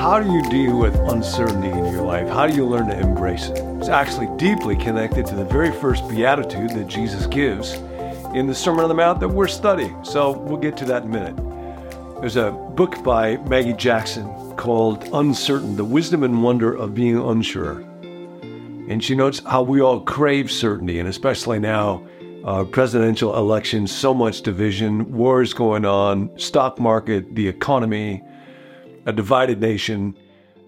How do you deal with uncertainty in your life? How do you learn to embrace it? It's actually deeply connected to the very first beatitude that Jesus gives in the Sermon on the Mount that we're studying. So we'll get to that in a minute. There's a book by Maggie Jackson called Uncertain The Wisdom and Wonder of Being Unsure. And she notes how we all crave certainty, and especially now, uh, presidential elections, so much division, wars going on, stock market, the economy, a divided nation.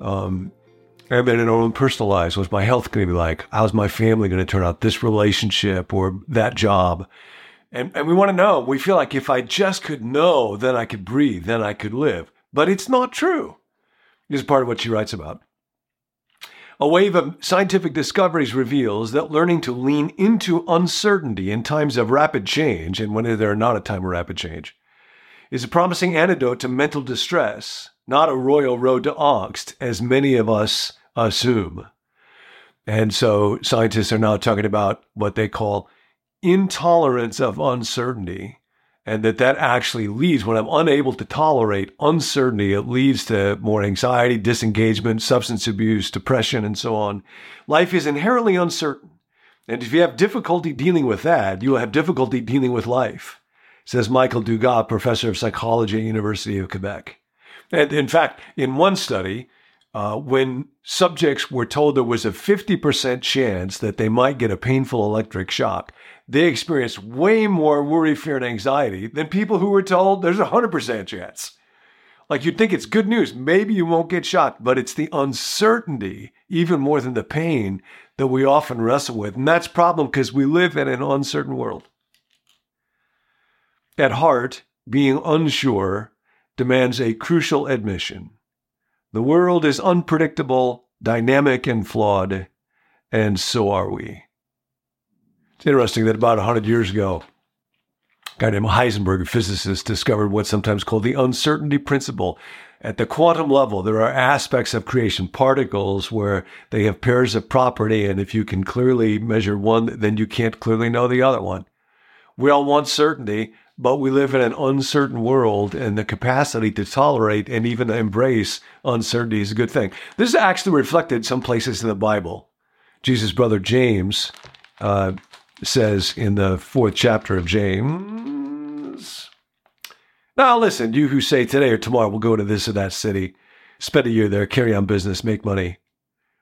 Um, then in our own personal lives, what's my health going to be like? How's my family going to turn out? This relationship or that job? And, and we want to know. We feel like if I just could know, then I could breathe, then I could live. But it's not true. This is part of what she writes about. A wave of scientific discoveries reveals that learning to lean into uncertainty in times of rapid change, and when they're not a time of rapid change, is a promising antidote to mental distress, not a royal road to angst, as many of us assume. And so scientists are now talking about what they call intolerance of uncertainty and that that actually leads when i'm unable to tolerate uncertainty it leads to more anxiety disengagement substance abuse depression and so on. Life is inherently uncertain. And if you have difficulty dealing with that you will have difficulty dealing with life says michael dugas professor of psychology at university of quebec. And in fact in one study uh, when subjects were told there was a 50% chance that they might get a painful electric shock they experience way more worry, fear, and anxiety than people who were told there's a 100% chance. Like you'd think it's good news. Maybe you won't get shot, but it's the uncertainty, even more than the pain, that we often wrestle with. And that's problem because we live in an uncertain world. At heart, being unsure demands a crucial admission. The world is unpredictable, dynamic, and flawed, and so are we. It's interesting that about 100 years ago, a guy named Heisenberg, a physicist, discovered what's sometimes called the uncertainty principle. At the quantum level, there are aspects of creation, particles, where they have pairs of property, and if you can clearly measure one, then you can't clearly know the other one. We all want certainty, but we live in an uncertain world, and the capacity to tolerate and even embrace uncertainty is a good thing. This is actually reflected some places in the Bible. Jesus' brother James uh, says in the fourth chapter of James. Now, listen, you who say today or tomorrow we'll go to this or that city, spend a year there, carry on business, make money.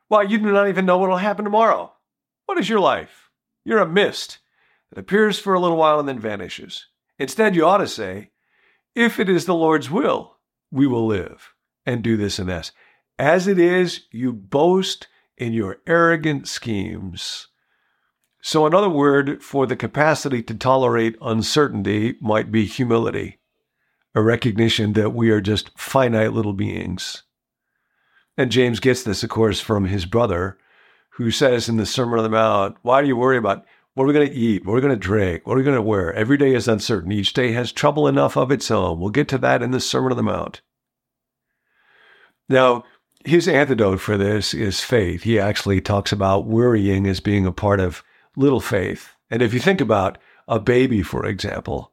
Why, you do not even know what will happen tomorrow. What is your life? You're a mist that appears for a little while and then vanishes. Instead, you ought to say, if it is the Lord's will, we will live and do this and that. As it is, you boast in your arrogant schemes. So, another word for the capacity to tolerate uncertainty might be humility, a recognition that we are just finite little beings. And James gets this, of course, from his brother, who says in the Sermon on the Mount, Why do you worry about what are we going to eat? What are we going to drink? What are we going to wear? Every day is uncertain. Each day has trouble enough of its own. We'll get to that in the Sermon on the Mount. Now, his antidote for this is faith. He actually talks about worrying as being a part of little faith. And if you think about a baby, for example,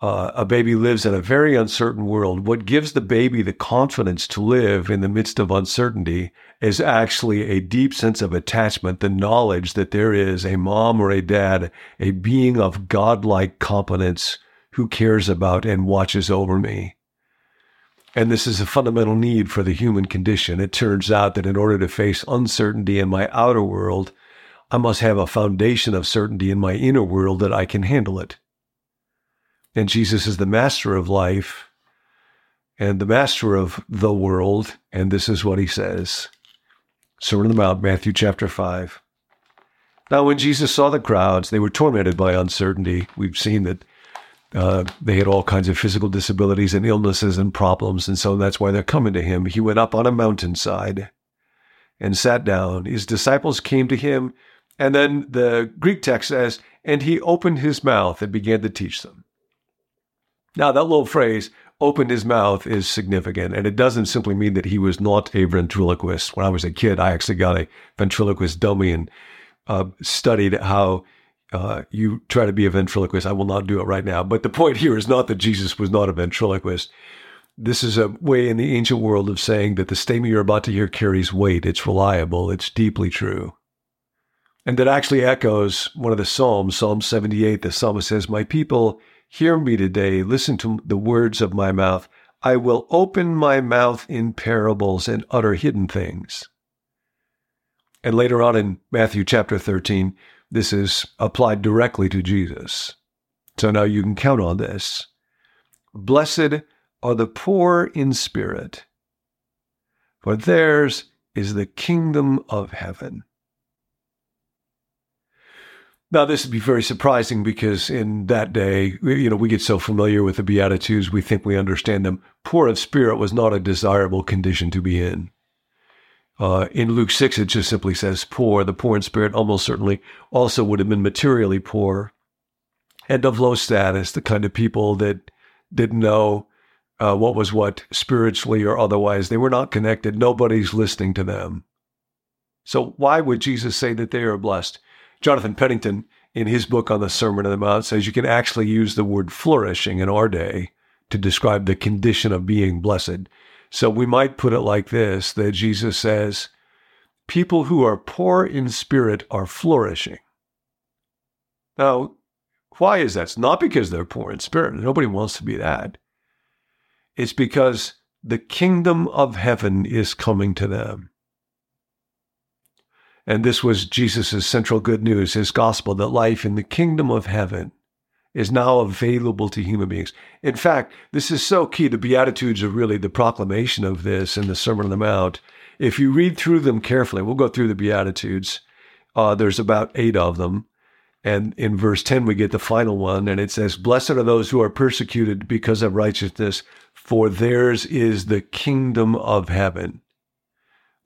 uh, a baby lives in a very uncertain world. What gives the baby the confidence to live in the midst of uncertainty is actually a deep sense of attachment, the knowledge that there is a mom or a dad, a being of godlike competence who cares about and watches over me. And this is a fundamental need for the human condition. It turns out that in order to face uncertainty in my outer world, I must have a foundation of certainty in my inner world that I can handle it. And Jesus is the master of life and the master of the world. And this is what he says Sermon on the Mount, Matthew chapter 5. Now, when Jesus saw the crowds, they were tormented by uncertainty. We've seen that uh, they had all kinds of physical disabilities and illnesses and problems, and so that's why they're coming to him. He went up on a mountainside and sat down. His disciples came to him and then the Greek text says, and he opened his mouth and began to teach them. Now, that little phrase, opened his mouth, is significant. And it doesn't simply mean that he was not a ventriloquist. When I was a kid, I actually got a ventriloquist dummy and uh, studied how uh, you try to be a ventriloquist. I will not do it right now. But the point here is not that Jesus was not a ventriloquist. This is a way in the ancient world of saying that the statement you're about to hear carries weight. It's reliable. It's deeply true. And that actually echoes one of the Psalms, Psalm 78. The psalmist says, My people, hear me today. Listen to the words of my mouth. I will open my mouth in parables and utter hidden things. And later on in Matthew chapter 13, this is applied directly to Jesus. So now you can count on this. Blessed are the poor in spirit, for theirs is the kingdom of heaven. Now, this would be very surprising because in that day, you know, we get so familiar with the Beatitudes, we think we understand them. Poor of spirit was not a desirable condition to be in. Uh, in Luke 6, it just simply says poor. The poor in spirit almost certainly also would have been materially poor and of low status, the kind of people that didn't know uh, what was what spiritually or otherwise. They were not connected. Nobody's listening to them. So, why would Jesus say that they are blessed? Jonathan Pennington, in his book on the Sermon on the Mount, says you can actually use the word flourishing in our day to describe the condition of being blessed. So we might put it like this that Jesus says, People who are poor in spirit are flourishing. Now, why is that? It's not because they're poor in spirit. Nobody wants to be that. It's because the kingdom of heaven is coming to them. And this was Jesus' central good news, his gospel, that life in the kingdom of heaven is now available to human beings. In fact, this is so key. The Beatitudes are really the proclamation of this in the Sermon on the Mount. If you read through them carefully, we'll go through the Beatitudes. Uh, there's about eight of them. And in verse 10, we get the final one, and it says, Blessed are those who are persecuted because of righteousness, for theirs is the kingdom of heaven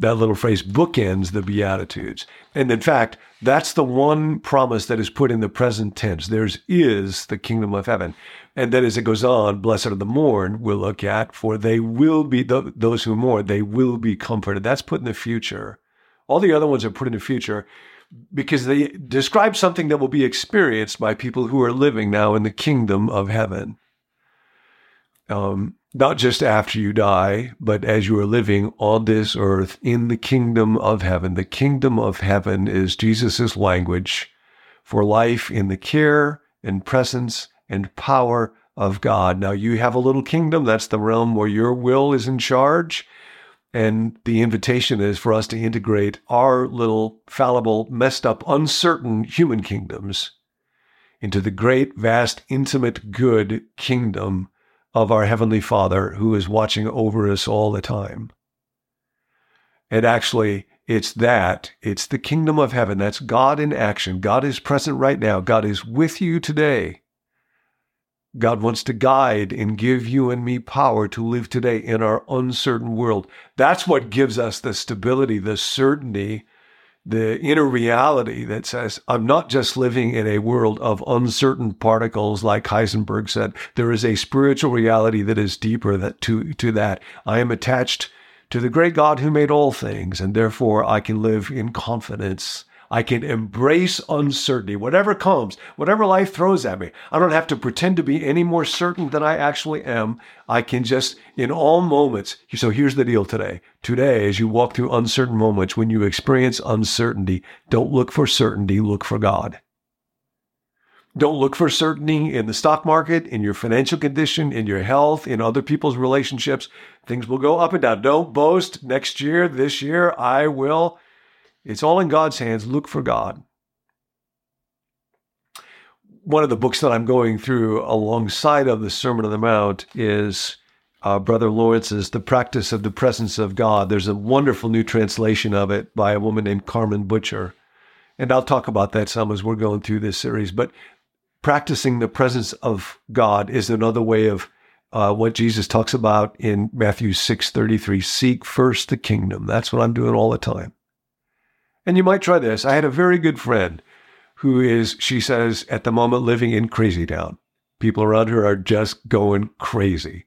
that little phrase bookends the Beatitudes. And in fact, that's the one promise that is put in the present tense. Theirs is the kingdom of heaven. And then as it goes on, blessed are the mourn, we'll look at, for they will be, those who mourn, they will be comforted. That's put in the future. All the other ones are put in the future because they describe something that will be experienced by people who are living now in the kingdom of heaven. Um, not just after you die, but as you are living on this earth in the kingdom of heaven. The kingdom of heaven is Jesus' language for life in the care and presence and power of God. Now, you have a little kingdom. That's the realm where your will is in charge. And the invitation is for us to integrate our little fallible, messed up, uncertain human kingdoms into the great, vast, intimate, good kingdom of our Heavenly Father who is watching over us all the time. And actually, it's that. It's the kingdom of heaven. That's God in action. God is present right now. God is with you today. God wants to guide and give you and me power to live today in our uncertain world. That's what gives us the stability, the certainty the inner reality that says, I'm not just living in a world of uncertain particles, like Heisenberg said. There is a spiritual reality that is deeper that, to, to that. I am attached to the great God who made all things, and therefore I can live in confidence I can embrace uncertainty, whatever comes, whatever life throws at me. I don't have to pretend to be any more certain than I actually am. I can just, in all moments. So here's the deal today. Today, as you walk through uncertain moments, when you experience uncertainty, don't look for certainty, look for God. Don't look for certainty in the stock market, in your financial condition, in your health, in other people's relationships. Things will go up and down. Don't boast next year, this year, I will. It's all in God's hands. Look for God. One of the books that I'm going through alongside of the Sermon on the Mount is uh, Brother Lawrence's The Practice of the Presence of God. There's a wonderful new translation of it by a woman named Carmen Butcher. And I'll talk about that some as we're going through this series. But practicing the presence of God is another way of uh, what Jesus talks about in Matthew 6:33. Seek first the kingdom. That's what I'm doing all the time. And you might try this. I had a very good friend who is, she says, at the moment living in Crazy Town. People around her are just going crazy.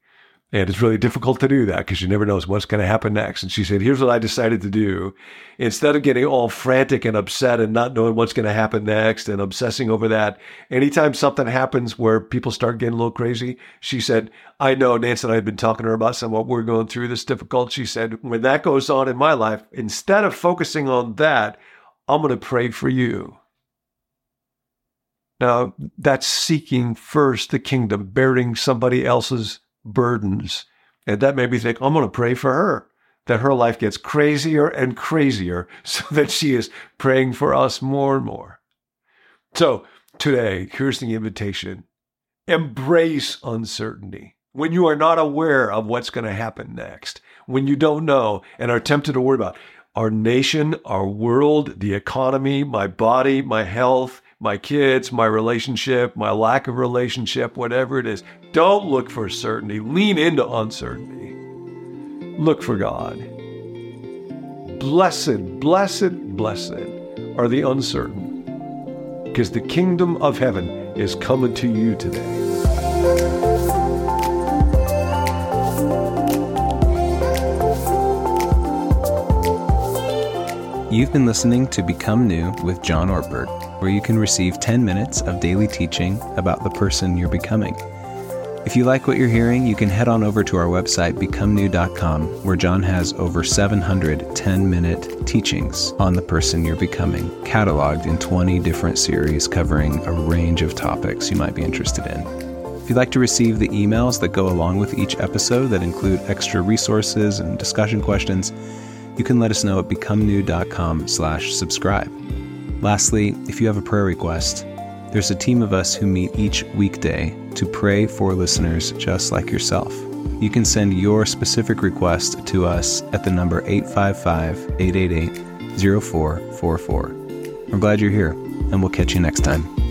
And it's really difficult to do that because you never know what's going to happen next. And she said, Here's what I decided to do. Instead of getting all frantic and upset and not knowing what's going to happen next and obsessing over that, anytime something happens where people start getting a little crazy, she said, I know Nancy and I have been talking to her about some what we're going through this difficult. She said, When that goes on in my life, instead of focusing on that, I'm going to pray for you. Now, that's seeking first the kingdom, bearing somebody else's burdens. And that made me think, I'm going to pray for her, that her life gets crazier and crazier so that she is praying for us more and more. So today, here's the invitation embrace uncertainty. When you are not aware of what's going to happen next, when you don't know and are tempted to worry about our nation, our world, the economy, my body, my health, my kids, my relationship, my lack of relationship, whatever it is. Don't look for certainty. Lean into uncertainty. Look for God. Blessed, blessed, blessed are the uncertain, because the kingdom of heaven is coming to you today. You've been listening to Become New with John Ortberg where you can receive 10 minutes of daily teaching about the person you're becoming. If you like what you're hearing, you can head on over to our website, becomenew.com, where John has over 700 10 minute teachings on the person you're becoming, cataloged in 20 different series covering a range of topics you might be interested in. If you'd like to receive the emails that go along with each episode that include extra resources and discussion questions, you can let us know at becomenew.com slash subscribe. Lastly, if you have a prayer request, there's a team of us who meet each weekday to pray for listeners just like yourself. You can send your specific request to us at the number 855 888 0444. We're glad you're here, and we'll catch you next time.